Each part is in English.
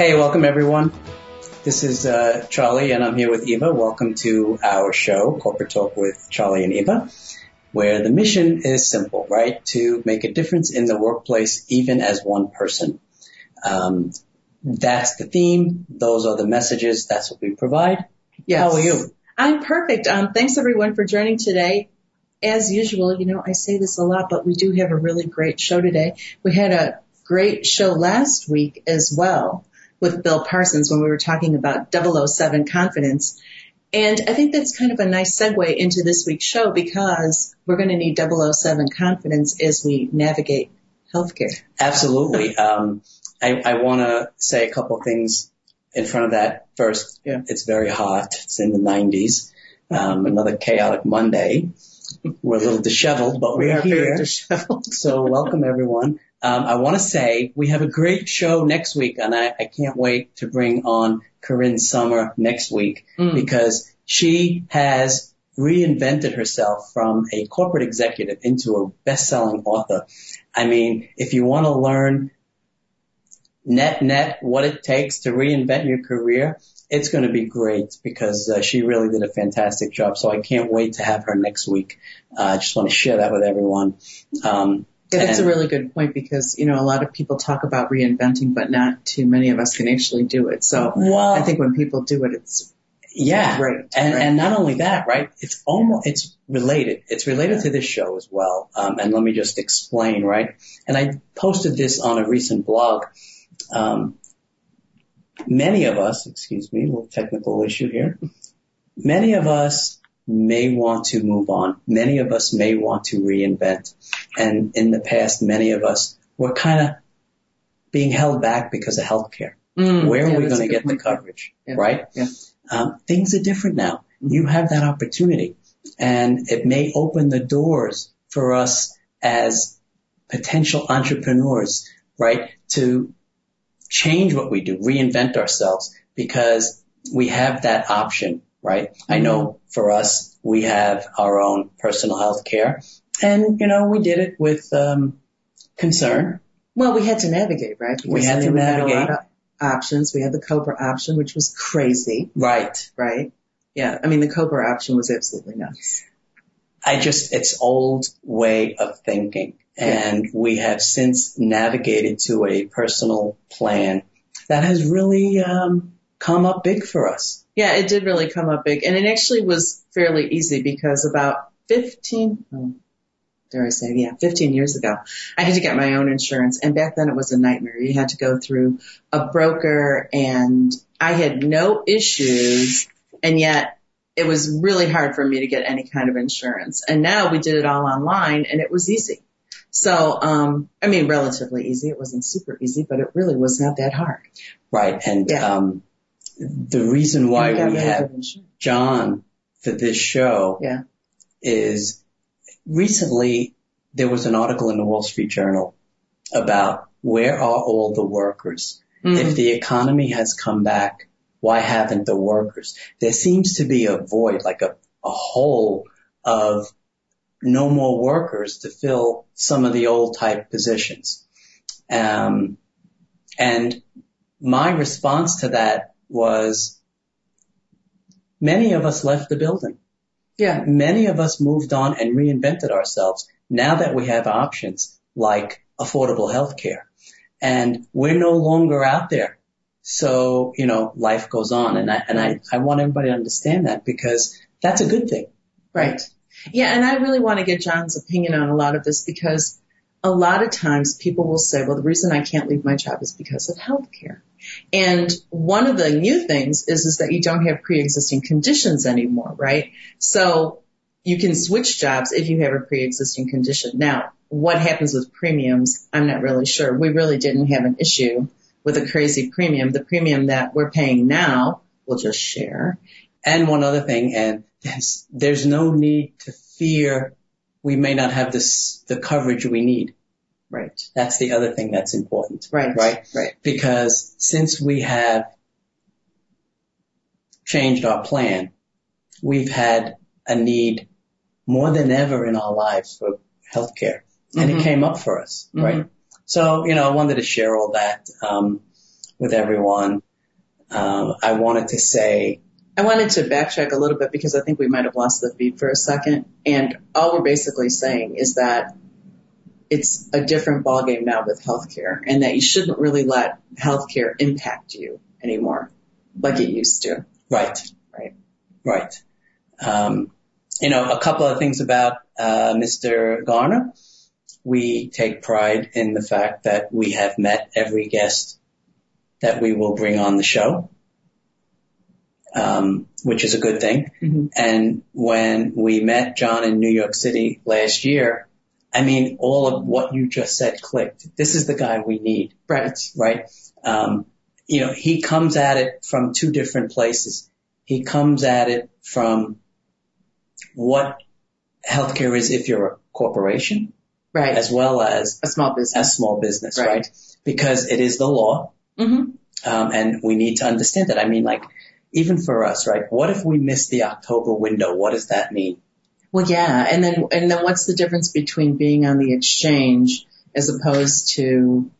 Hey, welcome everyone. This is uh, Charlie, and I'm here with Eva. Welcome to our show, Corporate Talk with Charlie and Eva, where the mission is simple, right? To make a difference in the workplace, even as one person. Um, that's the theme. Those are the messages. That's what we provide. Yes. How are you? I'm perfect. Um, thanks everyone for joining today. As usual, you know, I say this a lot, but we do have a really great show today. We had a great show last week as well with Bill Parsons when we were talking about 007 confidence. And I think that's kind of a nice segue into this week's show because we're going to need 007 confidence as we navigate healthcare. Absolutely. Um, I, I want to say a couple of things in front of that. First, Yeah. it's very hot. It's in the 90s. Um, another chaotic Monday. We're a little disheveled, but We we're here. disheveled. So welcome everyone. Um, I want to say we have a great show next week, and I, I can't wait to bring on Corinne Summer next week Mm. because she has reinvented herself from a corporate executive into a best-selling author. I mean, if you want to learn net net what it takes to reinvent your career, it's going to be great because uh, she really did a fantastic job. So I can't wait to have her next week. Uh, I just want to share that with everyone. Um, Yeah, that's a really good point because, you know, a lot of people talk about reinventing, but not too many of us can actually do it. So well, I think when people do it, it's yeah, great. and right? and not only that, right? It's almost it's related. It's related to this show as well. Um, and let me just explain, right? And I posted this on a recent blog. Um, many of us, excuse me, a little technical issue here. Many of us may want to move on. Many of us may want to reinvent. And in the past, many of us were kind of being held back because of healthcare. Mm, Where yeah, are we going to get the coverage, Yeah. right? Yeah. Um, things are different now. You have that opportunity, and it may open the doors for us as potential entrepreneurs, right, to change what we do, reinvent ourselves, because we have that option, right? I know for us, we have our own personal health care, and you know, we did it with um, concern. Well, we had to navigate, right? We had to had navigate. lot of options. We had the Cobra option, which was crazy, Right. right? Yeah, I mean, the Cobra option was absolutely nuts. I just, it's old way of thinking. And we have since navigated to a personal plan that has really um, come up big for us. Yeah, it did really come up big. And it actually was fairly easy because about 15, oh, dare I say, yeah, 15 years ago, I had to get my own insurance. And back then it was a nightmare. You had to go through a broker and I had no issues and yet it was really hard for me to get any kind of insurance. And now we did it all online and it was easy. So, um, I mean, relatively easy. It wasn't super easy, but it really was not that hard. Right. And Yeah. um, the reason why we have. John for this show Yeah. is recently there was an article in the Wall Street Journal about where are all the workers? Mhm. If the economy has come back, why haven't the workers? There seems to be a void, like a, a hole of no more workers to fill some of the old type positions. Um, and my response to that was many of us left the building. Yeah. Many of us moved on and reinvented ourselves now that we have options like affordable health care. And we're no longer out there. So, you know, life goes on. And I, and I, I want everybody to understand that because that's a good thing. Right. Yeah, and I really want to get John's opinion on a lot of this because a lot of times people will say, well, the reason I can't leave my job is because of health care. And one of the new things is, is that you don't have pre-existing conditions anymore, right? So you can switch jobs if you have a pre-existing condition. Now, what happens with premiums, I'm not really sure. We really didn't have an issue with a crazy premium. The premium that we're paying now, we'll just share. And one other thing, and there's, there's no need to fear we may not have this, the coverage we need. Right. That's the other thing that's important. Right. Right. Right. Because since we have changed our plan, we've had a need more than ever in our lives for healthcare. And Mhm. it came up for us, Mhm. right? So, you know, I wanted to share all that, um, with everyone. Um, I wanted to say, I wanted to backtrack a little bit because I think we might have lost the feed for a second. And all we're basically saying is that it's a different ballgame now with healthcare and that you shouldn't really let healthcare impact you anymore like it used to. right, Right. right. Um, you know, a couple of things about, uh, Mr. Garner. We take pride in the fact that we have met every guest that we will bring on the show. Um, which is a good thing. Mm-hmm. And when we met John in New York City last year, I mean, all of what you just said clicked. This is the guy we need, Right. right? Um, you know, he comes at it from two different places. He comes at it from what healthcare is if you're a corporation, Right. as well as a small business. a small business, Right. right? Because it is the law, Mm-hmm. um, and we need to understand that. I mean, like, even for us, right? What if we miss the October window? What does that mean? Well, yeah. And then, and then what's the difference between being on the exchange as opposed to,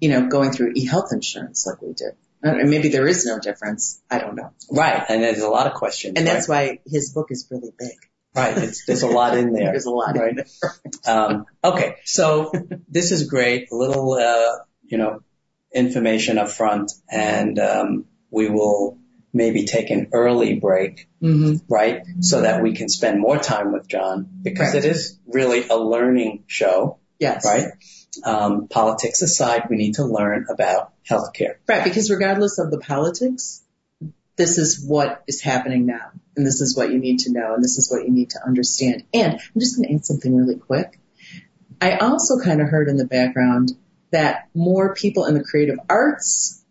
you know, going through e-health insurance like we did? And maybe there is no difference. I don't know. Right. And there's a lot of questions. And right? that's why his book is really big. Right. It's, there's a lot in there. There's a lot Right. Um, okay. So this is great. A little, uh, you know, information up front and, um, we will maybe take an early break, Mm-hmm. right? So that we can spend more time with John because Correct. it is really a learning show, Yes. right? Um, politics aside, we need to learn about healthcare. Right. Because regardless of the politics, this is what is happening now. And this is what you need to know. And this is what you need to understand. And I'm just going to add something really quick. I also kind of heard in the background that more people in the creative arts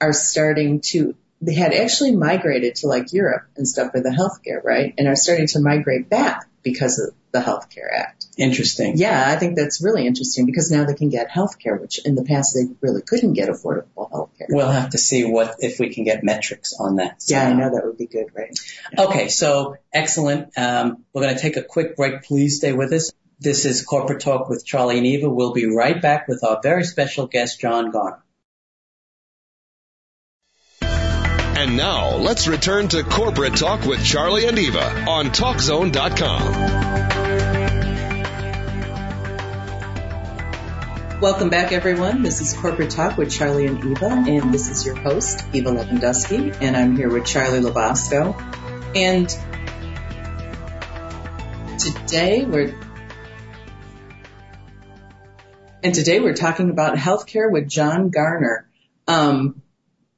are starting to, they had actually migrated to like Europe and stuff for the healthcare, right? And are starting to migrate back because of the Healthcare Act. Interesting. Yeah, I think that's really interesting because now they can get healthcare, which in the past they really couldn't get affordable healthcare. We'll have to see what, if we can get metrics on that. Yeah, I know that would be good, right? Okay, so excellent. Um, we're going to take a quick break. Please stay with us. This is Corporate Talk with Charlie and Eva. We'll be right back with our very special guest, John Garner. And now, let's return to Corporate Talk with Charlie and Eva on TalkZone.com. Welcome back, everyone. This is Corporate Talk with Charlie and Eva, and this is your host, Eva Lewandowski, and I'm here with Charlie Labasco. And today we're and today we're talking about healthcare with John Garner. Um,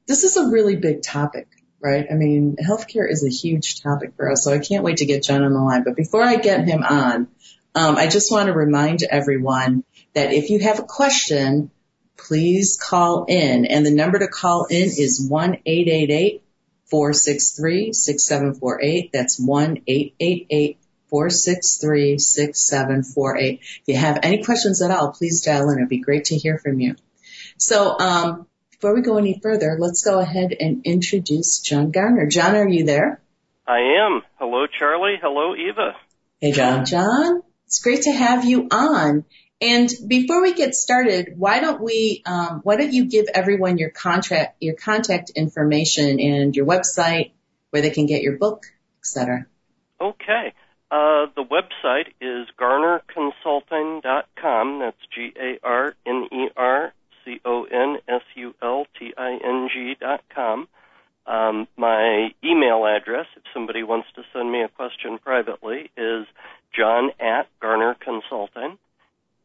this is a really big topic, right? I mean, healthcare is a huge topic for us, so I can't wait to get John on the line. But before I get him on, um, I just want to remind everyone that if you have a question, please call in. And the number to call in is one eight eight eight four six three six seven four eight. That's one eight eight eight four six three six seven four eight. If you have any questions at all, please dial in. It'd be great to hear from you. So, um, before we go any further, let's go ahead and introduce John Garner. John, are you there? I am. Hello, Charlie. Hello, Eva. Hey, John. John, it's great to have you on. And before we get started, why don't we, um, why don't you give everyone your contract, your contact information and your website where they can get your book, et cetera. Okay. Uh, the website is garnerconsulting.com. That's G-A-R-N-E-R-C-O-N-S-U-L-T-I-N-G dot com. Um, my email address, if somebody wants to send me a question privately, is john at Garner Consulting.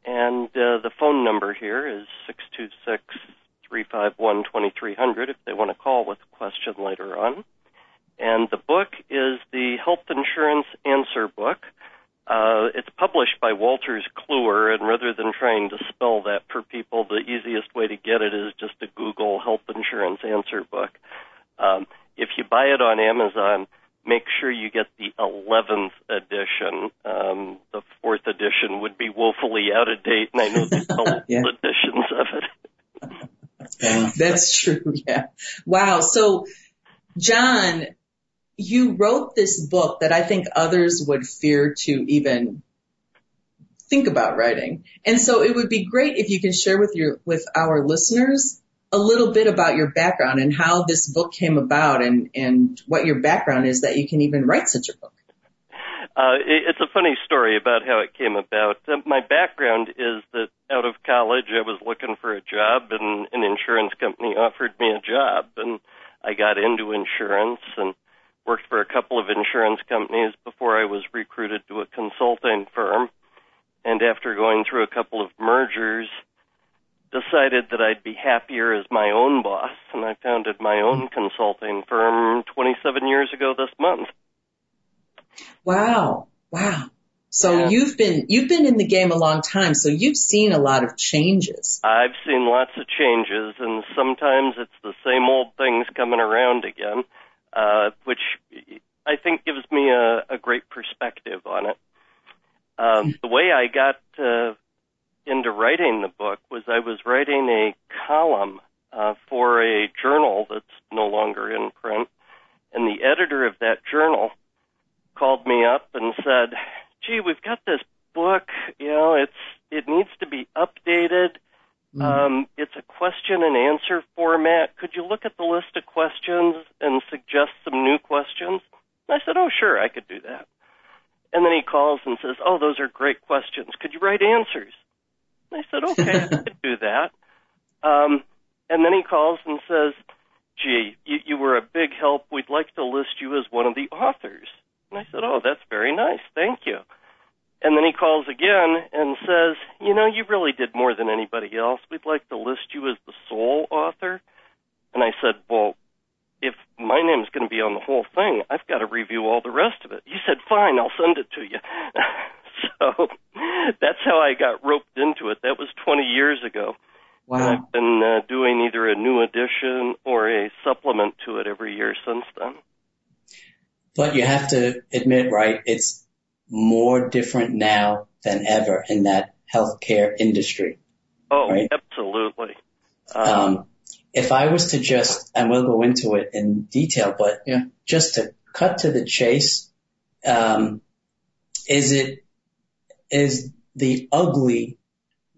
And uh, the phone number here is six two six three five one twenty three hundred if they want to call with a question later on. And the book is the Health Insurance Answer Book. Uh, it's published by Wolters Kluwer, and rather than trying to spell that for people, the easiest way to get it is just to Google Health Insurance Answer Book. Um, if you buy it on Amazon, make sure you get the 11th edition. Um, the fourth edition would be woefully out of date, and I know there's yeah. editions of it. That's true. Yeah. Wow. So, John, you wrote this book that I think others would fear to even think about writing. And so it would be great if you can share with your, with our listeners a little bit about your background and how this book came about and, and what your background is that you can even write such a book. Uh, it's a funny story about how it came about. Uh, my background is that out of college, I was looking for a job, and an insurance company offered me a job, and I got into insurance and worked for a couple of insurance companies before I was recruited to a consulting firm. And after going through a couple of mergers, decided that I'd be happier as my own boss, and I founded my own consulting firm 27 years ago this month. Wow. Wow. So yeah. you've been you've been in the game a long time, so you've seen a lot of changes. I've seen lots of changes, and sometimes it's the same old things coming around again, which I think gives me a, a great perspective on it. Um, the way I got uh, into writing the book was I was writing a column uh, for a journal that's no longer in print, and the editor of that journal called me up and said, "Gee, we've got this book. You know, it's it needs to be updated. Mm. Um, it's a question and answer format. Could you look at the list of questions and suggest some new questions?" And I said, "Oh, sure, I could do that." And then he calls and says, "Oh, those are great questions. Could you write answers?" And I said, "Okay, I could do that." Um, and then he calls and says, "Gee, you, you were a big help. We'd like to list you as one of the authors." And I said, Oh, that's very nice. Thank you. And then he calls again and says, You know, you really did more than anybody else. We'd like to list you as the sole author. And I said, Well, if my name's going to be on the whole thing, I've got to review all the rest of it. He said, Fine, I'll send it to you. so that's how I got roped into it. That was 20 years ago. Wow. And I've been uh, doing either a new edition or a supplement to it every year since then. But you have to admit, right, it's more different now than ever in that healthcare industry. Oh, right? absolutely. Um, um, if I was to just, and we'll go into it in detail, but yeah. just to cut to the chase, um, is it, is the ugly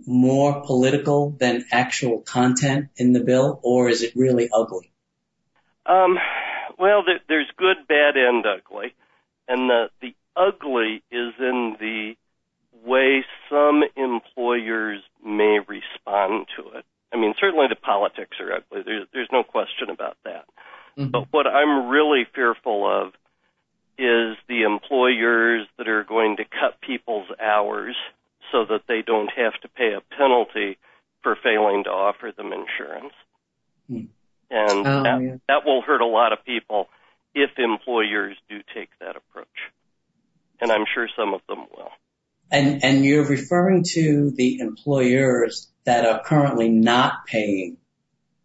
more political than actual content in the bill, or is it really ugly? Um, well, there's good, bad, and ugly, and the the ugly is in the way some employers may respond to it. I mean, certainly the politics are ugly. There's there's no question about that. Mm-hmm. But what I'm really fearful of is the employers that are going to cut people's hours so that they don't have to pay a penalty for failing to offer them insurance. Mm and oh, that, yeah. that will hurt a lot of people if employers do take that. And I'm sure some of them will. And and you're referring to the employers that are currently not paying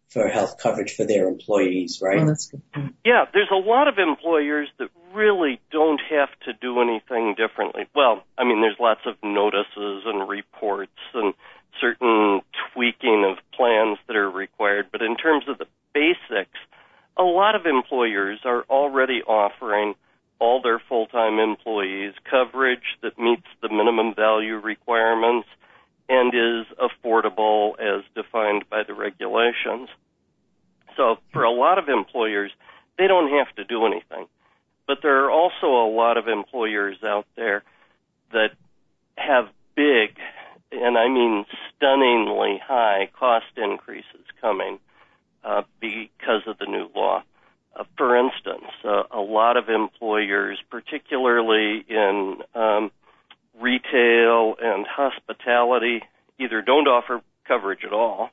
for health coverage for their employees, right? Oh. Yeah, there's a lot of employers that really don't have to do anything differently. Well, I mean, there's lots of notices and reports and certain tweaking of plans that are required, but in terms of the basics, a lot of employers are already offering all their full-time employees coverage that meets the minimum value requirements and is affordable as defined by the regulations. So for a lot of employers, they don't have to do anything. But there are also a lot of employers out there that have big, and I mean stunningly high cost increases coming uh, because of the new law. Uh, for instance, uh, a lot of employers, particularly in um, retail and hospitality, either don't offer coverage at all,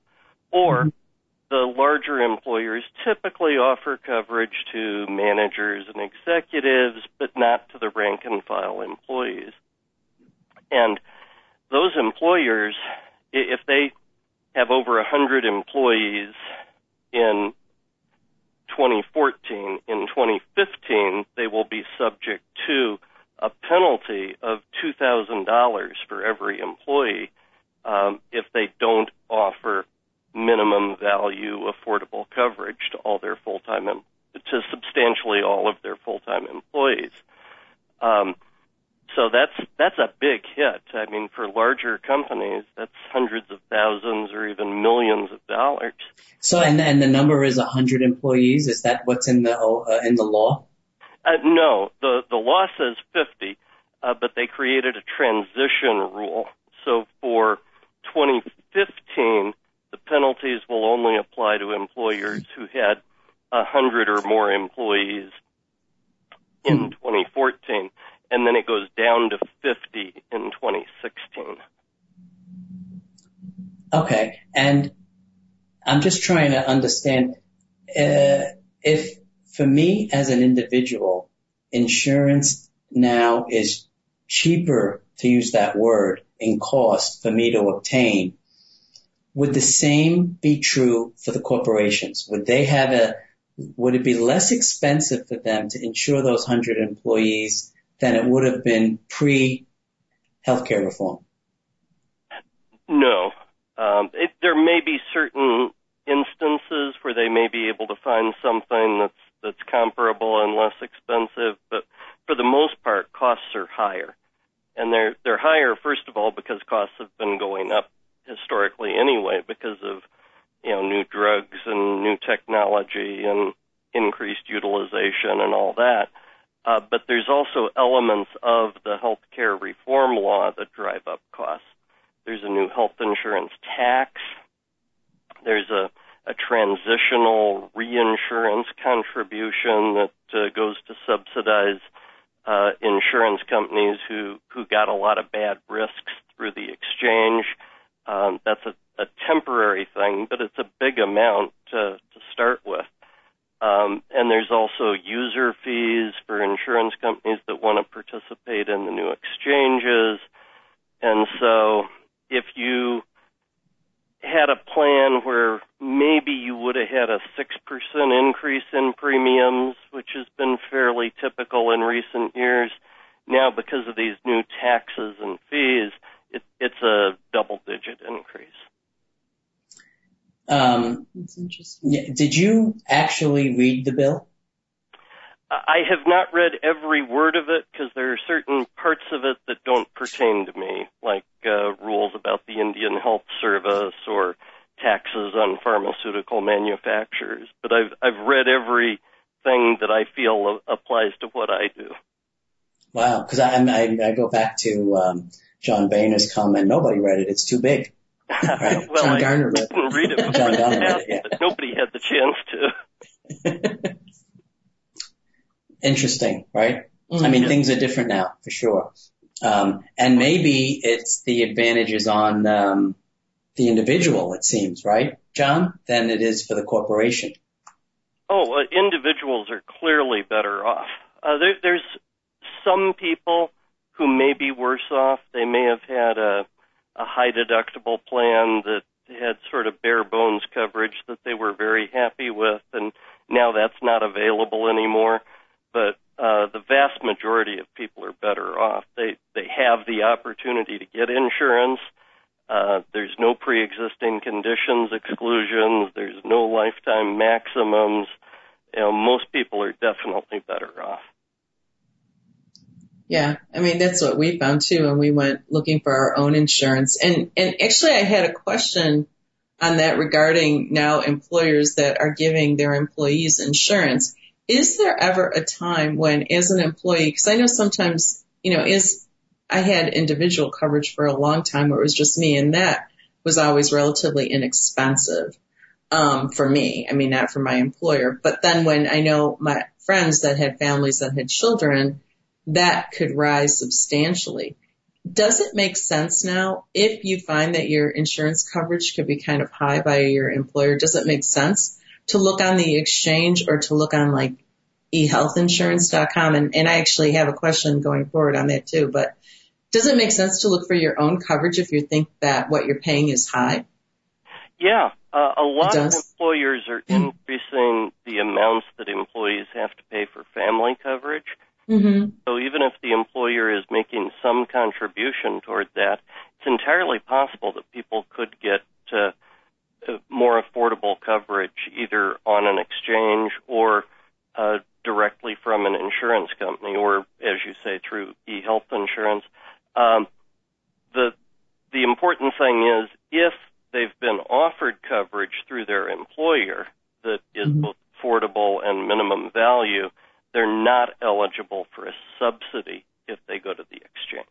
or mm-hmm. the larger employers typically offer coverage to managers and executives, but not to the rank and file employees. And those employers, if they have over 100 employees in 2014, in 2015, they will be subject to a penalty of $2,000 for every employee um, if they don't offer minimum value affordable coverage to all their full-time to substantially all of their full-time employees. So that's that's a big hit. I mean, for larger companies, that's hundreds of thousands or even millions of dollars. So, and and the number is hundred employees. Is that what's in the uh, in the law? Uh, no, the the law says 50, uh, but they created a transition rule. So for 2015, the penalties will only apply to employers who had hundred or more employees in 2014, and then it goes down to 50 in 2016. Okay, and I'm just trying to understand uh, if for me as an individual, insurance now is cheaper to use that word in cost for me to obtain. Would the same be true for the corporations? Would they have a, would it be less expensive for them to insure those hundred employees than it would have been pre healthcare reform? No. Um, there may be certain instances where they may be able to find something that's comparable and less expensive, but for the most part, costs are higher, and they're they're higher first of all because costs have been going up historically anyway because of you know new drugs and new technology and increased utilization and all that. Also elements of the healthcare reform law that drive up costs. There's a new health insurance tax. There's a a transitional reinsurance contribution that uh, goes to subsidize uh, insurance companies who who got a lot of bad risks through the exchange. Um, that's a, a temporary thing, but it's a big amount to, to start with. Um, and there's also user fees for insurance companies that want to participate in the new exchanges. And so if you had a plan where maybe you would have had a 6% increase in premiums, which has been fairly typical in recent years. Now, because of these new taxes and fees, it, it's a double digit increase. Um, That's interesting. Did you actually read the bill? I have not read every word of it because there are certain parts of it that don't pertain to me, like uh, rules about the Indian Health Service or taxes on pharmaceutical manufacturers. But I've I've read everything that I feel applies to what I do. Wow, because I, I I go back to um, John Boehner's comment. Nobody read it; it's too big. Right. well, John I Garner read it. didn't read it before John Garner read it, yeah. but nobody had the chance to. Interesting, right? I Mm. mean, Yeah. things are different now, for sure. Um, and maybe it's the advantages on um, the individual, it seems, right, John, than it is for the corporation. Oh, uh, individuals are clearly better off. Uh, there, there's some people who may be worse off. They may have had a, a high deductible plan that had sort of bare bones coverage that they were very happy with, and now that's not available anymore. But uh, the vast majority of people are better off. They they have the opportunity to get insurance. Uh, there's no pre-existing conditions exclusions. There's no lifetime maximums. You know, most people are definitely better off. Yeah, I mean that's what we found too, and we went looking for our own insurance. And and actually, I had a question on that regarding now employers that are giving their employees insurance. Is there ever a time when, as an employee, because I know sometimes you know, is I had individual coverage for a long time where it was just me, and that was always relatively inexpensive um, for me. I mean, not for my employer. But then when I know my friends that had families that had children, that could rise substantially. does it make sense now if you find that your insurance coverage could be kind of high by your employer? Does it make sense to look on the exchange or to look on like ehealthinsurance.com? And, and I actually have a question going forward on that too, but does it make sense to look for your own coverage if you think that what you're paying is high? Yeah, uh, a lot of employers are increasing the amounts that employees have to pay for family coverage. Mm-hmm. So even if the employer is making some contribution toward that, it's entirely possible that people could get uh, more affordable coverage either on an exchange or uh, directly from an insurance company, or as you say, through e-health insurance. Um, the the important thing is if they've been offered coverage through their employer that is mm-hmm. both affordable and minimum value, they're not eligible for a subsidy if they go to the exchange.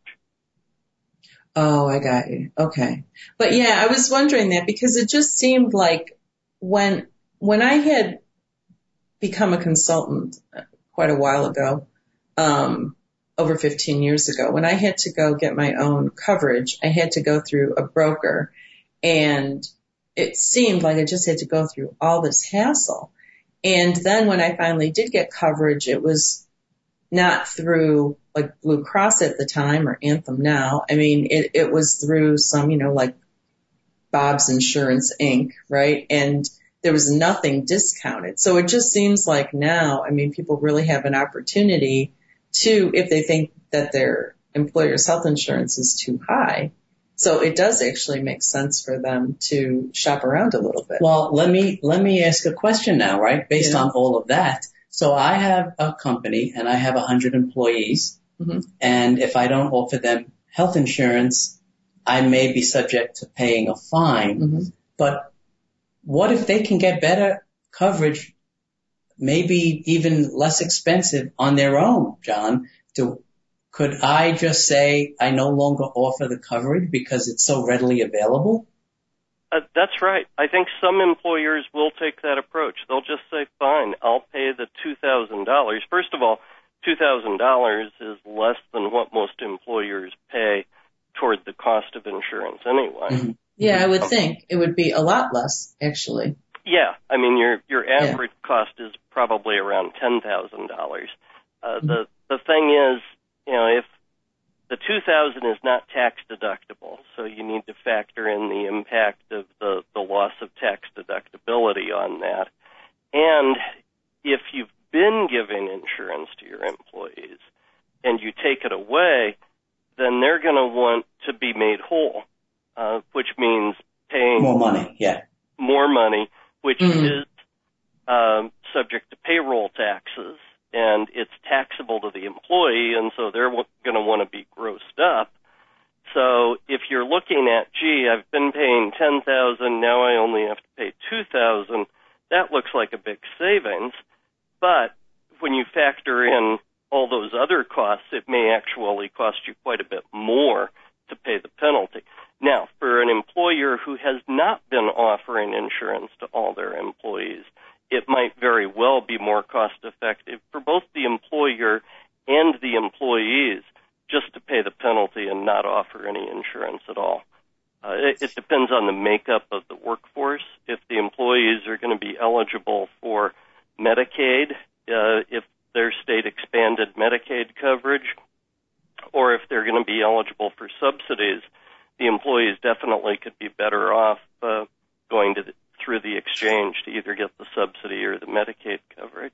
Oh, I got you. Okay. But yeah, I was wondering that because it just seemed like when, when I had become a consultant quite a while ago, um, over 15 years ago, when I had to go get my own coverage, I had to go through a broker and it seemed like I just had to go through all this hassle. And then when I finally did get coverage, it was not through like Blue Cross at the time or Anthem now. I mean, it, it was through some, you know, like Bob's Insurance Inc., right? And there was nothing discounted. So it just seems like now, I mean, people really have an opportunity to, if they think that their employer's health insurance is too high, so it does actually make sense for them to shop around a little bit. Well, let me, let me ask a question now, right? Based yeah. on all of that. So I have a company and I have a hundred employees. Mm-hmm. And if I don't offer them health insurance, I may be subject to paying a fine. Mm-hmm. But what if they can get better coverage, maybe even less expensive on their own, John? Do, could I just say I no longer offer the coverage because it's so readily available? Uh, that's right. I think some employers will take that approach. They'll just say, fine, I'll pay the $2,000. First of all, $2,000 is less than what most employers pay toward the cost of insurance anyway. Mm-hmm. Yeah, I would think it would be a lot less, actually. Yeah, I mean your your average yeah. cost is probably around ten thousand uh, dollars. Mm-hmm. The the thing is, you know, if the 2000 is not tax deductible, so you need to factor in the impact of the, the loss of tax deductibility on that. And if you've been giving insurance to your employees and you take it away, then they're going to want to be made whole, uh, which means paying more money, yeah, more money, which mm-hmm. is um, subject to payroll taxes and it's taxable to the employee, and so they're going to want to be grossed up. So if you're looking at, gee, I've been paying ten thousand, now I only have to pay two thousand, that looks like a big savings. But when you factor in all those other costs, it may actually cost you quite a bit more to pay the penalty. Now, for an employer who has not been offering insurance to all their employees, it might very well be more cost effective for both the employer and the employees just to pay the penalty and not offer any insurance at all. Uh, it, it depends on the makeup of the workforce. If the employees are going to be eligible for Medicaid, uh, if their state expanded Medicaid coverage, or if they're going to be eligible for subsidies, the employees definitely could be better off uh, going to the, through the exchange to either get the subsidy or the Medicaid coverage.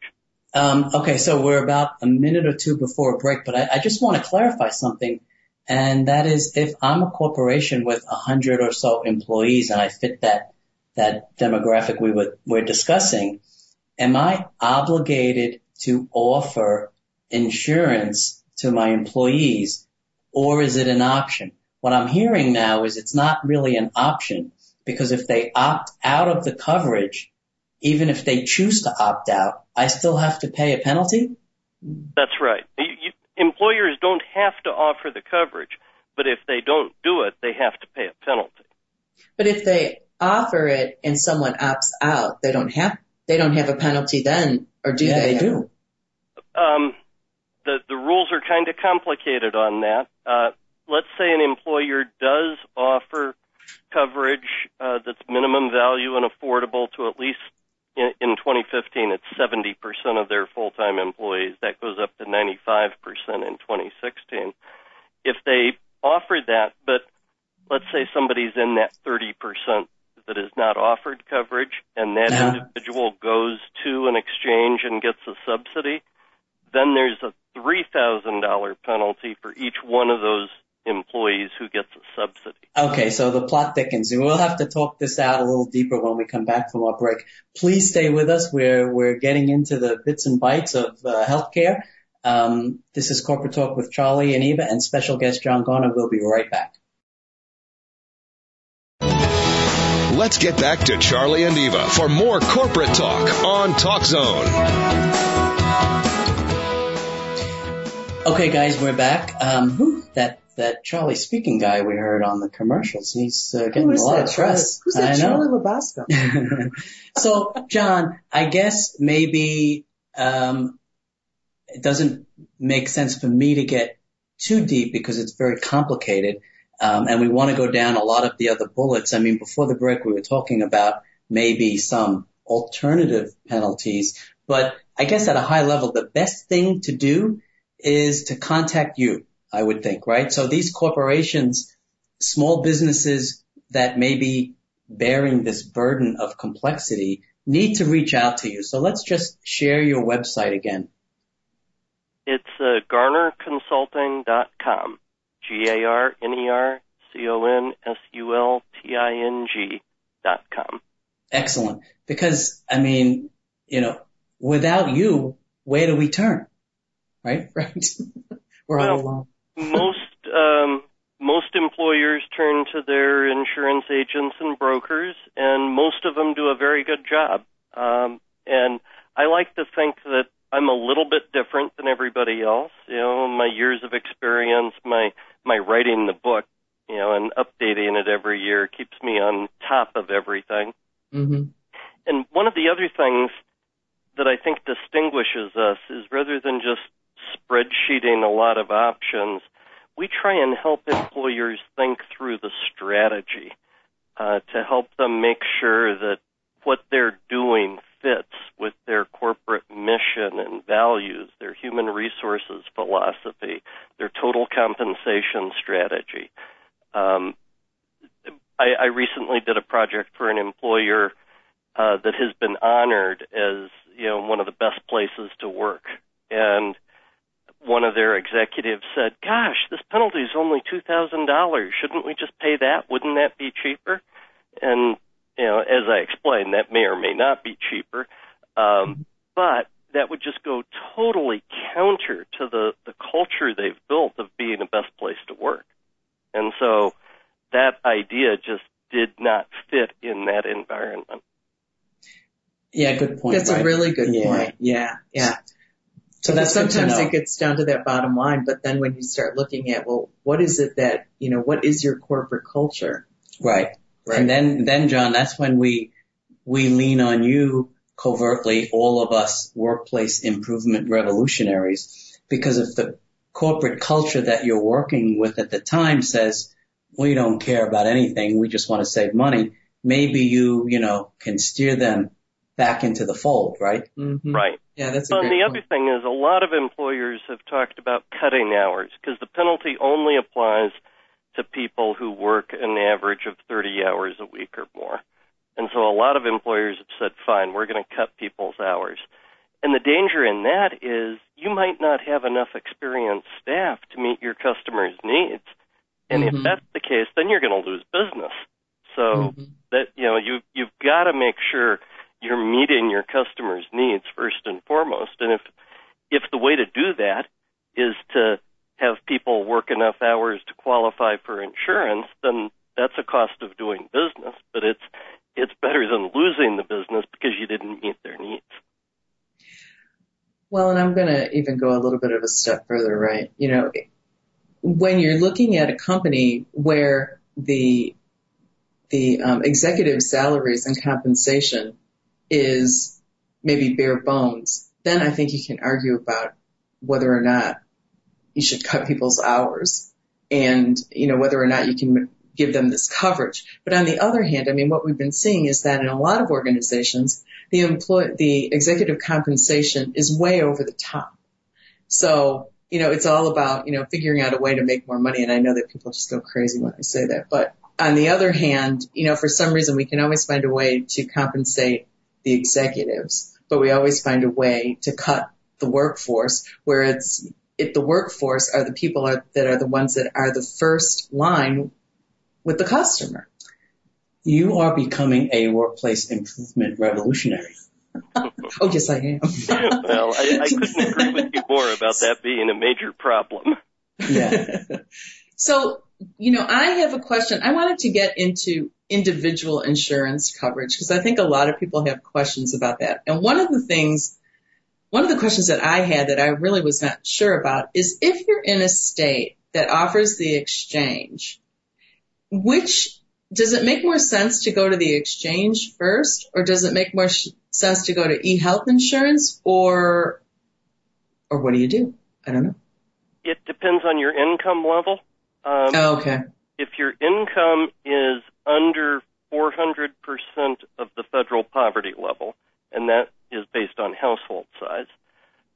Um, okay, so we're about a minute or two before a break, but I, I just want to clarify something, and that is if I'm a corporation with a hundred or so employees and I fit that that demographic we were we're discussing, am I obligated to offer insurance to my employees, or is it an option? What I'm hearing now is it's not really an option because if they opt out of the coverage, even if they choose to opt out, I still have to pay a penalty? That's right. You, you, employers don't have to offer the coverage, but if they don't do it, they have to pay a penalty. But if they offer it and someone opts out, they don't have they don't have a penalty then, or do yeah, they? They do. Um, the the rules are kind of complicated on that. Uh, let's say an employer does offer coverage uh, that's minimum value and affordable to at least in, in 2015 it's 70% of their full-time employees. That goes up to 95% in 2016. If they offered that, but let's say somebody's in that 30% that is not offered coverage and that Yeah. individual goes to an exchange and gets a subsidy, then there's a $3,000 penalty for each one of those employees who gets a subsidy. Okay, so the plot thickens. We'll have to talk this out a little deeper when we come back from our break. Please stay with us. We're we're getting into the bits and bytes of uh, healthcare. Um, this is Corporate Talk with Charlie and Eva and special guest John Garner. We'll be right back. Let's get back to Charlie and Eva for more corporate talk on Talk Zone. Okay, guys, we're back. Um, whew, that that Charlie speaking guy we heard on the commercials, he's uh, getting a lot that? of press. Who's that? I. Charlie Labasco. so, John, I guess maybe um, it doesn't make sense for me to get too deep because it's very complicated, um, and we want to go down a lot of the other bullets. I mean, before the break, we were talking about maybe some alternative penalties, but I guess at a high level, the best thing to do is to contact you. I would think, right? So these corporations, small businesses that may be bearing this burden of complexity need to reach out to you. So let's just share your website again. It's uh, garnerconsulting.com. G-A-R-N-E-R-C-O-N-S-U-L-T-I-N-G dot com. Excellent. Because, I mean, you know, without you, where do we turn? Right? right. We're all alone. Most um, most employers turn to their insurance agents and brokers, and most of them do a very good job. Um, and I like to think that I'm a little bit different than everybody else. You know, my years of experience, my my writing the book, you know, and updating it every year keeps me on top of everything. hmm And one of the other things that I think distinguishes us is rather than just spreadsheeting a lot of options, we try and help employers think through the strategy uh, to help them make sure that what they're doing fits with their corporate mission and values, their human resources philosophy, their total compensation strategy. Um, I, I recently did a project for an employer uh, that has been honored as you know one of the best places to work, and one of their executives said, "Gosh, this penalty is only two thousand dollars. Shouldn't we just pay that? Wouldn't that be cheaper?" And you know, as I explained, that may or may not be cheaper, um, but that would just go totally counter to the the culture they've built of being the best place to work, and so that idea just did not fit in that environment. Yeah, good point. That's right? a really good Yeah. point. Yeah, yeah. So that's sometimes it gets down to that bottom line, but then when you start looking at, well, what is it that, you know, what is your corporate culture? Right. Right. And then, then John, that's when we, we lean on you covertly, all of us workplace improvement revolutionaries, because if the corporate culture that you're working with at the time says, we don't care about anything, we just want to save money, maybe you, you know, can steer them back into the fold, right? Mm-hmm. Right. Yeah, that's a Well, and the point. other thing is a lot of employers have talked about cutting hours because the penalty only applies to people who work an average of 30 hours a week or more. And so a lot of employers have said, fine, we're going to cut people's hours. And the danger in that is you might not have enough experienced staff to meet your customers' needs. And if Mhm. that's the case, then you're going to lose business. So Mhm. that you know you you've got to make sure you're meeting your customers' needs first and foremost. And if if the way to do that is to have people work enough hours to qualify for insurance, then that's a cost of doing business. But it's it's better than losing the business because you didn't meet their needs. Well, and I'm going to even go a little bit of a step further, right? You know, when you're looking at a company where the the um, executive salaries and compensation is maybe bare bones, then I think you can argue about whether or not you should cut people's hours. and, you know, whether or not you can give them this coverage. But on the other hand, I mean, what we've been seeing is that in a lot of organizations, the employ, the executive compensation is way over the top. So, you know, it's all about, you know, figuring out a way to make more money. And I know that people just go crazy when I say that. But on the other hand, you know, for some reason we can always find a way to compensate the executives, but we always find a way to cut the workforce where it's, it, the workforce are the people are, that are the ones that are the first line with the customer. You are becoming a workplace improvement revolutionary. oh yes, I am. well, I, I couldn't agree with you more about that being a major problem. Yeah. so, you know, I have a question. I wanted to get into individual insurance coverage because I think a lot of people have questions about that. And one of the things, one of the questions that I had that I really was not sure about is if you're in a state that offers the exchange, which does it make more sense to go to the exchange first or does it make more sh- sense to go to eHealth insurance or or what do you do? I don't know. It depends on your income level. Um, oh, okay. If your income is under 400% of the federal poverty level, and that is based on household size,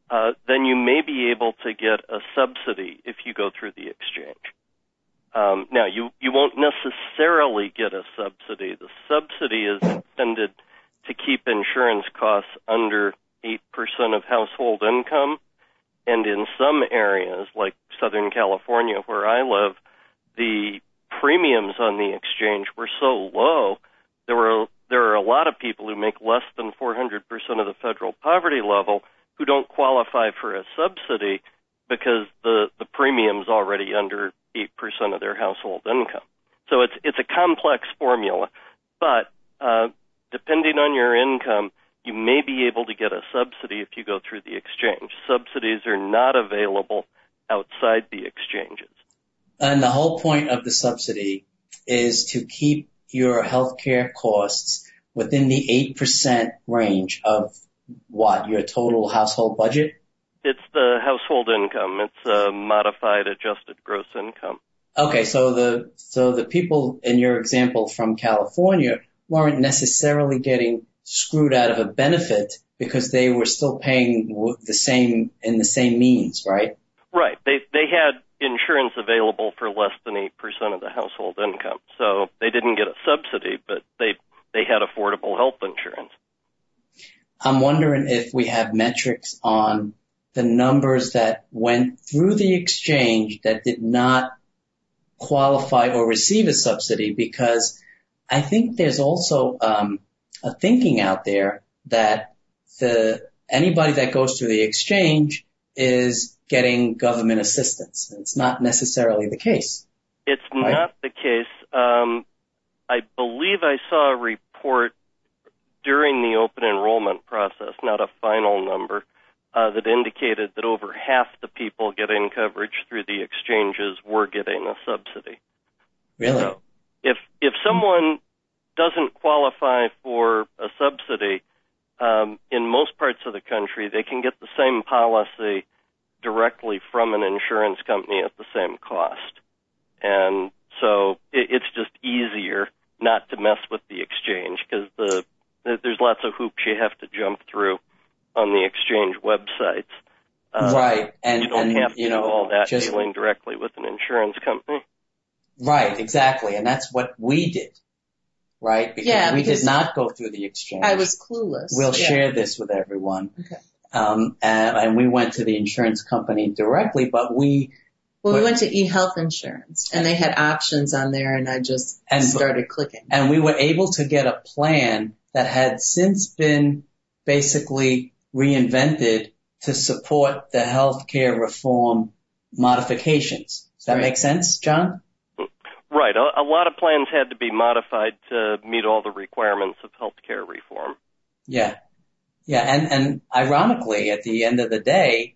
uh, then you may be able to get a subsidy if you go through the exchange. Um, now, you, you won't necessarily get a subsidy. The subsidy is intended to keep insurance costs under 8% of household income. And in some areas, like Southern California, where I live, the premiums on the exchange were so low, there were there are a lot of people who make less than 400% of the federal poverty level who don't qualify for a subsidy because the the premium's already under 8% of their household income. So it's it's a complex formula, but uh, depending on your income, you may be able to get a subsidy if you go through the exchange. Subsidies are not available outside the exchanges. And the whole point of the subsidy is to keep your healthcare costs within the 8% range of what? Your total household budget? It's the household income. It's a modified adjusted gross income. Okay, so the so the people in your example from California weren't necessarily getting screwed out of a benefit because they were still paying the same in the same means, right? Right. They they had insurance available for less than eight percent of the household income, so they didn't get a subsidy, but they they had affordable health insurance. I'm wondering if we have metrics on the numbers that went through the exchange that did not qualify or receive a subsidy because I think there's also um, a thinking out there that the anybody that goes through the exchange is getting government assistance. It's not necessarily the case. It's right? not the case. Um, I believe I saw a report during the open enrollment process, not a final number, uh, that indicated that over half the people getting coverage through the exchanges were getting a subsidy. Really? So if if someone doesn't qualify for a subsidy, um, in most parts of the country, they can get the same policy directly from an insurance company at the same cost. And so it, it's just easier not to mess with the exchange because the there's lots of hoops you have to jump through on the exchange websites. Uh, right, and you don't and, have to you know, do all that just, dealing directly with an insurance company. Right, exactly, and that's what we did. Right, because yeah, we because did not go through the exchange. I was clueless. We'll yeah. share this with everyone. Okay. Um, and, and we went to the insurance company directly, but we well, we went to eHealth Insurance, and they had options on there, and I just and, started clicking. And we were able to get a plan that had since been basically reinvented to support the healthcare reform modifications. Does that right. make sense, John? Right. A, a, lot of plans had to be modified to meet all the requirements of healthcare reform. Yeah. Yeah. And, and ironically, at the end of the day,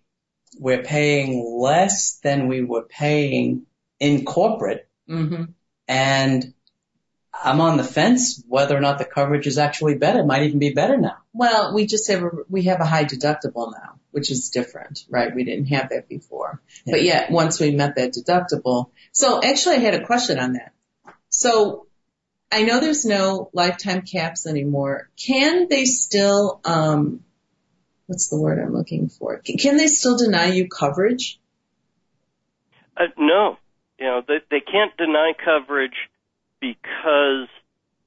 we're paying less than we were paying in corporate. Mm-hmm. And I'm on the fence whether or not the coverage is actually better. It might even be better now. Well, we just have a, we have a high deductible now. which is different, right? We didn't have that before. Yeah. But yet, once we met that deductible, so actually I had a question on that. So I know there's no lifetime caps anymore. Can they still, um, what's the word I'm looking for? Can they still deny you coverage? Uh, no. You know, they, they can't deny coverage because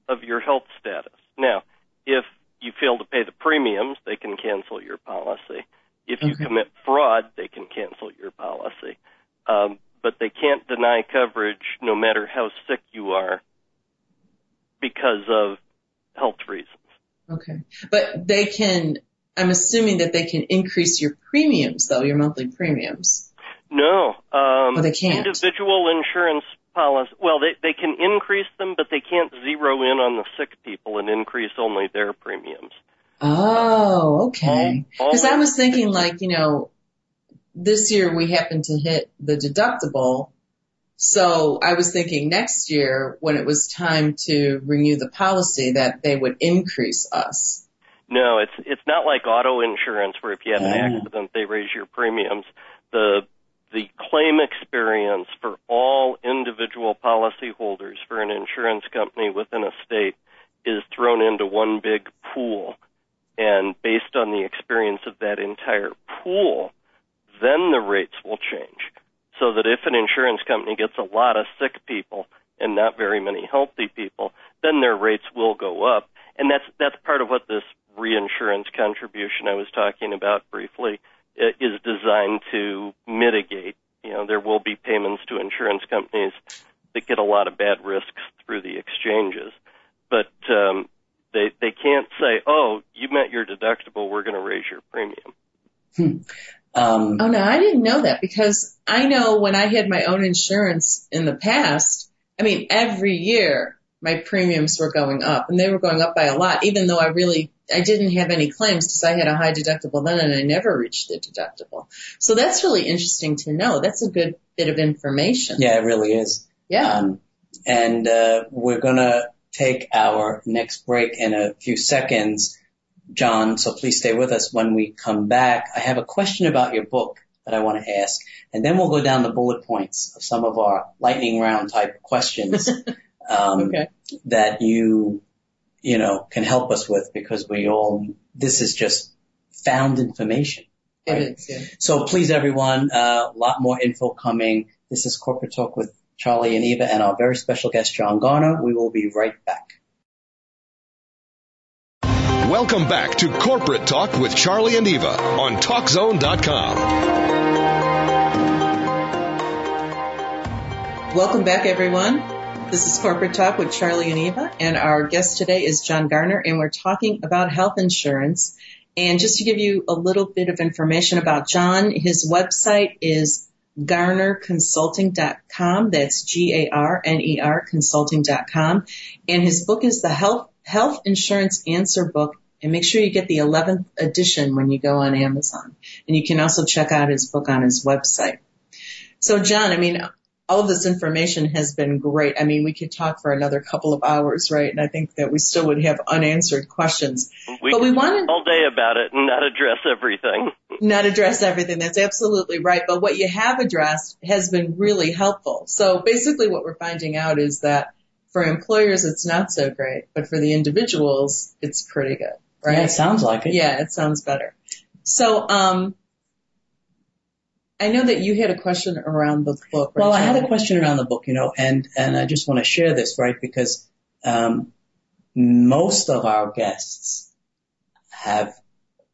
of your health status. Now, if you fail to pay the premiums, they can cancel your policy. If you okay. commit fraud, they can cancel your policy. Um, but they can't deny coverage no matter how sick you are because of health reasons. Okay. But they can, I'm assuming that they can increase your premiums though, your monthly premiums. No. Um, oh, they can't. Individual insurance policy, well, they, they can increase them, but they can't zero in on the sick people and increase only their premiums. Oh, okay. Because I was thinking like, you know, this year we happened to hit the deductible so I was thinking next year when it was time to renew the policy that they would increase us. No, it's it's not like auto insurance where if you have an oh. accident they raise your premiums. The the claim experience for all individual policyholders for an insurance company within a state is thrown into one big pool. And based on the experience of that entire pool, then the rates will change so that if an insurance company gets a lot of sick people and not very many healthy people, then their rates will go up. And that's that's part of what this reinsurance contribution I was talking about briefly is designed to mitigate. You know, there will be payments to insurance companies that get a lot of bad risks through the exchanges, but um, they they can't say, "Oh, you met your deductible, we're going to raise your premium." Hmm. Um, oh no, I didn't know that because I know when I had my own insurance in the past, I mean, every year my premiums were going up and they were going up by a lot, even though I really, I didn't have any claims because I had a high deductible then and I never reached the deductible. So that's really interesting to know. That's a good bit of information. Yeah, it really is. Yeah. Um, and, uh, we're gonna take our next break in a few seconds. John, so please stay with us when we come back. I have a question about your book that I want to ask, and then we'll go down the bullet points of some of our lightning round type questions um, okay. that you, you know, can help us with because we all, this is just found information. Right? It is, yeah. So please everyone, a uh, lot more info coming. This is Corporate Talk with Charlie and Eva and our very special guest, John Garner. We will be right back. Welcome back to Corporate Talk with Charlie and Eva on TalkZone.com. Welcome back, everyone. This is Corporate Talk with Charlie and Eva, and our guest today is John Garner, and we're talking about health insurance. And just to give you a little bit of information about John, his website is garnerconsulting.com. That's G-A-R-N-E-R consulting.com. And his book is the Health Health Insurance Answer Book and make sure you get the 11th edition when you go on Amazon. And you can also check out his book on his website. So John, I mean, all of this information has been great. I mean, we could talk for another couple of hours, right? And I think that we still would have unanswered questions. We but we wanted all day about it and not address everything. Not address everything. That's absolutely right. But what you have addressed has been really helpful. So basically what we're finding out is that for employers, it's not so great, but for the individuals, it's pretty good right? Yeah, it sounds like it. Yeah, it sounds better. So, um, I know that you had a question around the book. Right, well, I had a question around the book, you know, and and I just want to share this, right? Because um, most of our guests have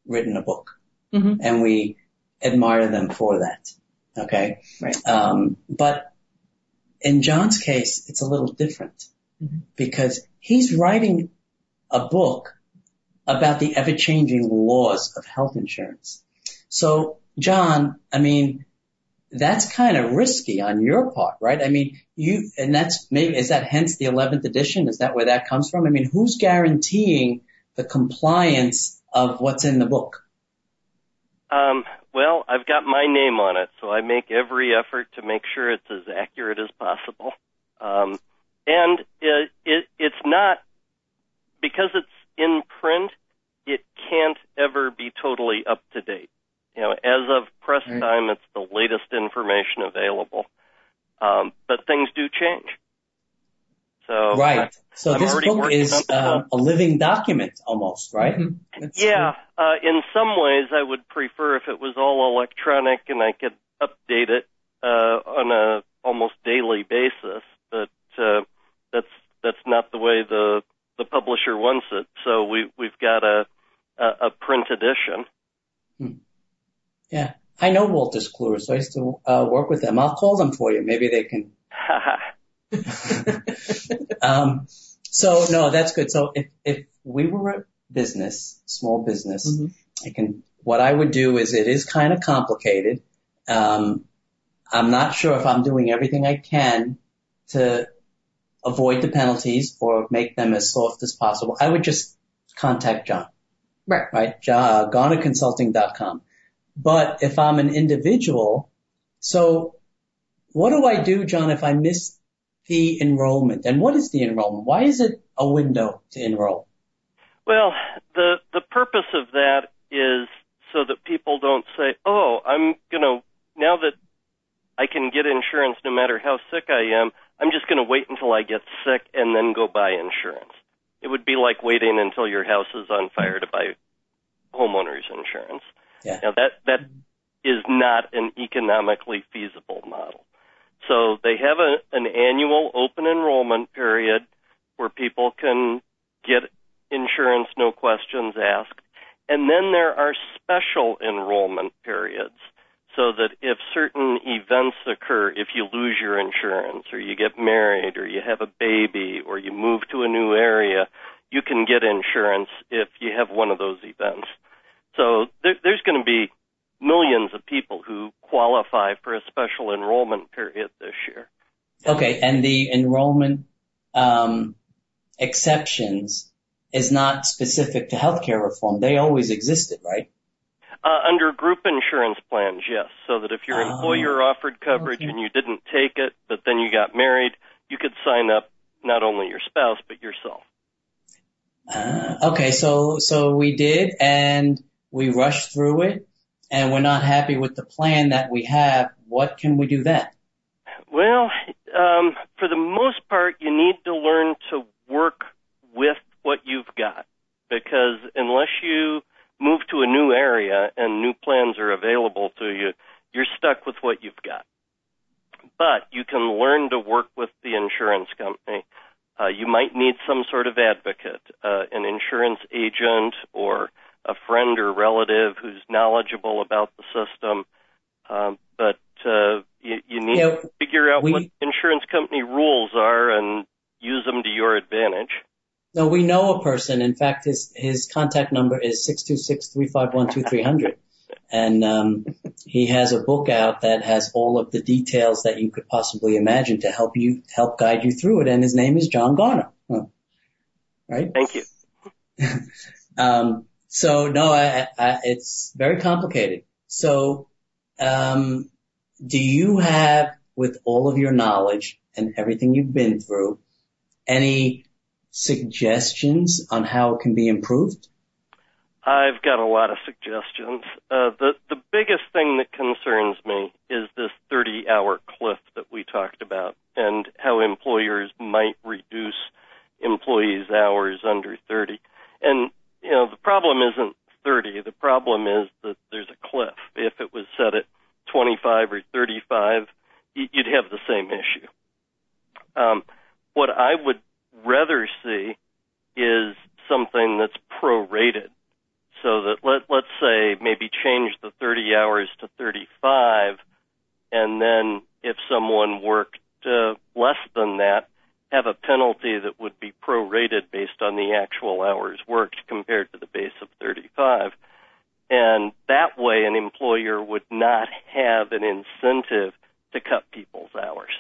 written a book, mm-hmm. and we admire them for that. Okay, right. Um, but in John's case, it's a little different mm-hmm. because he's writing a book about the ever-changing laws of health insurance. So, John, I mean, that's kind of risky on your part, right? I mean, you, and that's maybe, is that hence the 11th edition? Is that where that comes from? I mean, who's guaranteeing the compliance of what's in the book? Um, well, I've got my name on it, so I make every effort to make sure it's as accurate as possible. Um, and it, it, it's not because it's in print, it can't ever be totally up to date. You know, as of press right. time, it's the latest information available. Um, but things do change. So right. So I'm this book is uh, a living document almost, right? Mm-hmm. Yeah. Uh, in some ways, I would prefer if it was all electronic and I could update it uh, on a almost daily basis. But uh, that's that's not the way the the publisher wants it. So we we've got a a, a print edition. Hmm. Yeah, I know Wolters Kluwer, so I used to uh, work with them. I'll call them for you. Maybe they can. um, so no, that's good. So if if we were a business, small business, mm-hmm. I can. What I would do is it is kind of complicated. Um, I'm not sure if I'm doing everything I can to avoid the penalties or make them as soft as possible. I would just contact John. Right. Right. John, uh, GarnerConsulting.com. But if I'm an individual, so what do I do, John, if I miss the enrollment? And what is the enrollment? Why is it a window to enroll? Well, the the purpose of that is so that people don't say, "Oh, I'm going to now that I can get insurance no matter how sick I am, I'm just going to wait until I get sick and then go buy insurance." It would be like waiting until your house is on fire to buy homeowners insurance. Yeah. Now that that is not an economically feasible model. So they have a, an annual open enrollment period where people can get insurance, no questions asked. And then there are special enrollment periods so that if certain events occur, if you lose your insurance or you get married or you have a baby or you move to a new area, you can get insurance if you have one of those events. So there, there's going to be millions of people who qualify for a special enrollment period this year. Okay, and the enrollment um, exceptions is not specific to healthcare reform. They always existed, right? Uh, under group insurance plans, yes. So that if your oh, employer offered coverage okay. and you didn't take it, but then you got married, you could sign up not only your spouse but yourself. Uh, okay, so so we did, and we rushed through it and we're not happy with the plan that we have, what can we do then? Well, um, for the most part, you need to learn to work with what you've got because unless you move to a new area and new plans are available to you, you're stuck with what you've got. But you can learn to work with the insurance company. Uh, you might need some sort of advocate, uh, an insurance agent or a friend or relative who's knowledgeable about the system. Um, but uh, you, you need yeah, to figure out we, what insurance company rules are and use them to your advantage. No, we know a person. In fact, his his contact number is six two six three five one two three hundred, and um, he has a book out that has all of the details that you could possibly imagine to help you help guide you through it. And his name is John Garner. Right? Thank you. um, so no, I, I, it's very complicated. So, um, do you have, with all of your knowledge and everything you've been through, any suggestions on how it can be improved? I've got a lot of suggestions. Uh, the the biggest thing that concerns me is this 30-hour cliff that we talked about, and how employers might reduce employees' hours under 30. And you know, the problem isn't 30. The problem is that there's a cliff. If it was set at 25 or 35, you'd have the same issue. Um, what I would rather see is something that's prorated. So that let let's say maybe change the 30 hours to 35, and then if someone worked uh, less than that, have a penalty that would be prorated based on the actual hours worked compared to the base of 35. And that way an employer would not have an incentive to cut people's hours.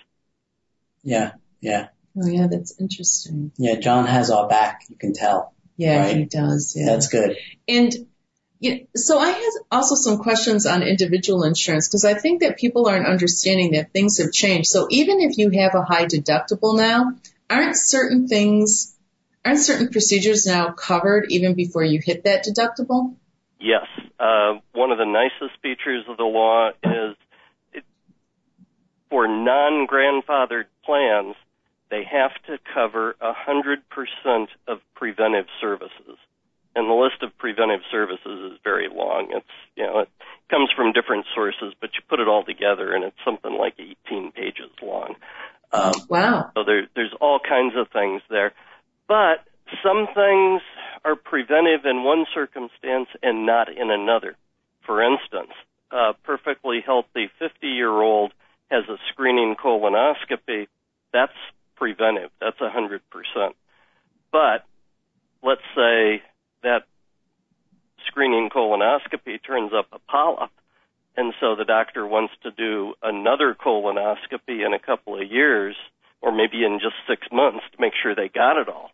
Yeah, yeah. Oh yeah, that's interesting. Yeah, John has our back, you can tell. Yeah, right? he does. Yeah. That's good. And yeah, so I have also some questions on individual insurance because I think that people aren't understanding that things have changed. So even if you have a high deductible now, aren't certain things, aren't certain procedures now covered even before you hit that deductible? Yes. Uh, one of the nicest features of the law is it, for non-grandfathered plans, they have to cover 100% of preventive services. And the list of preventive services is very long. It's, you know, it comes from different sources, but you put it all together and it's something like 18 pages long. Um, wow. So there, there's all kinds of things there. But some things are preventive in one circumstance and not in another. For instance, a perfectly healthy 50 year old has a screening colonoscopy. That's preventive. That's 100%. But let's say that screening colonoscopy turns up a polyp, and so the doctor wants to do another colonoscopy in a couple of years, or maybe in just six months to make sure they got it all.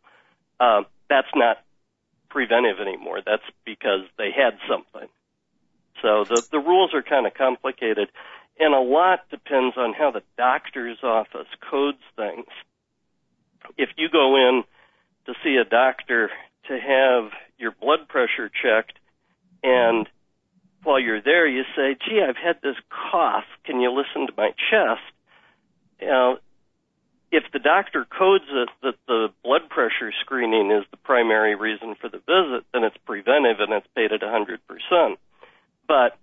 Uh, that's not preventive anymore. That's because they had something. So the the rules are kind of complicated, and a lot depends on how the doctor's office codes things. If you go in to see a doctor to have your blood pressure checked, and while you're there, you say, "Gee, I've had this cough. Can you listen to my chest?" Know, if the doctor codes it that the blood pressure screening is the primary reason for the visit, then it's preventive and it's paid at 100%. But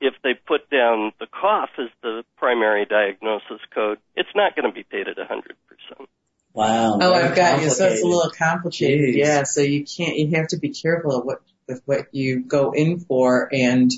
if they put down the cough as the primary diagnosis code, it's not going to be paid at 100%. Wow. Oh, I've got you. So it's a little complicated. Jeez. Yeah. So you can't, you have to be careful of what, with what you go in for and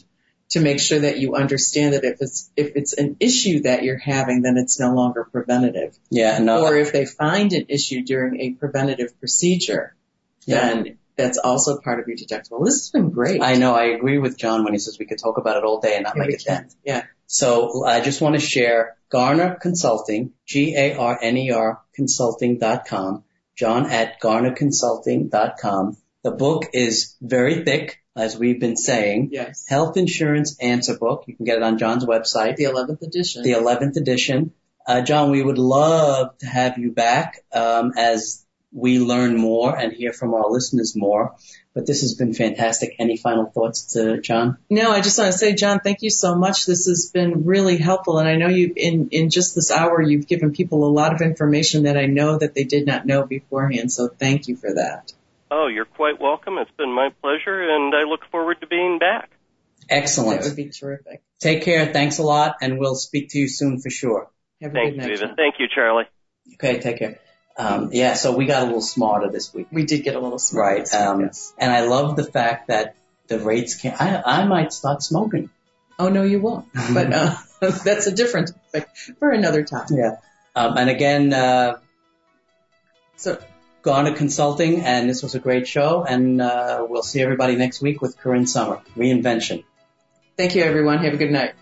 to make sure that you understand that if it's if it's an issue that you're having, then it's no longer preventative. Yeah, no. Or if they find an issue during a preventative procedure, yeah. then that's also part of your deductible. This has been great. I know. I agree with John when he says we could talk about it all day and not yeah, make it end. Yeah. So I just want to share Garner Consulting, G-A-R-N-E-R consulting.com, John at garnerconsulting.com. The book is very thick as we've been saying. Yes. Health Insurance Answer Book. You can get it on John's website. The 11th edition. The 11th edition. Uh, John, we would love to have you back um, as we learn more and hear from our listeners more. But this has been fantastic. Any final thoughts to John? No, I just want to say, John, thank you so much. This has been really helpful. And I know you've in, in just this hour, you've given people a lot of information that I know that they did not know beforehand. So thank you for that. Oh, you're quite welcome. It's been my pleasure, and I look forward to being back. Excellent. That would be terrific. Take care. Thanks a lot, and we'll speak to you soon for sure. Have a Thanks, good night. Thank you, Charlie. Okay, take care. Um, yeah, so we got a little smarter this week. We did get a little smarter. Right. Um, yes. And I love the fact that the rates can, I, I might start smoking. Oh, no, you won't. But, uh, that's a different topic for another time. Yeah. Um, and again, uh, so Garner Consulting, and this was a great show. And uh, we'll see everybody next week with Corinne Summer, Reinvention. Thank you, everyone. Have a good night.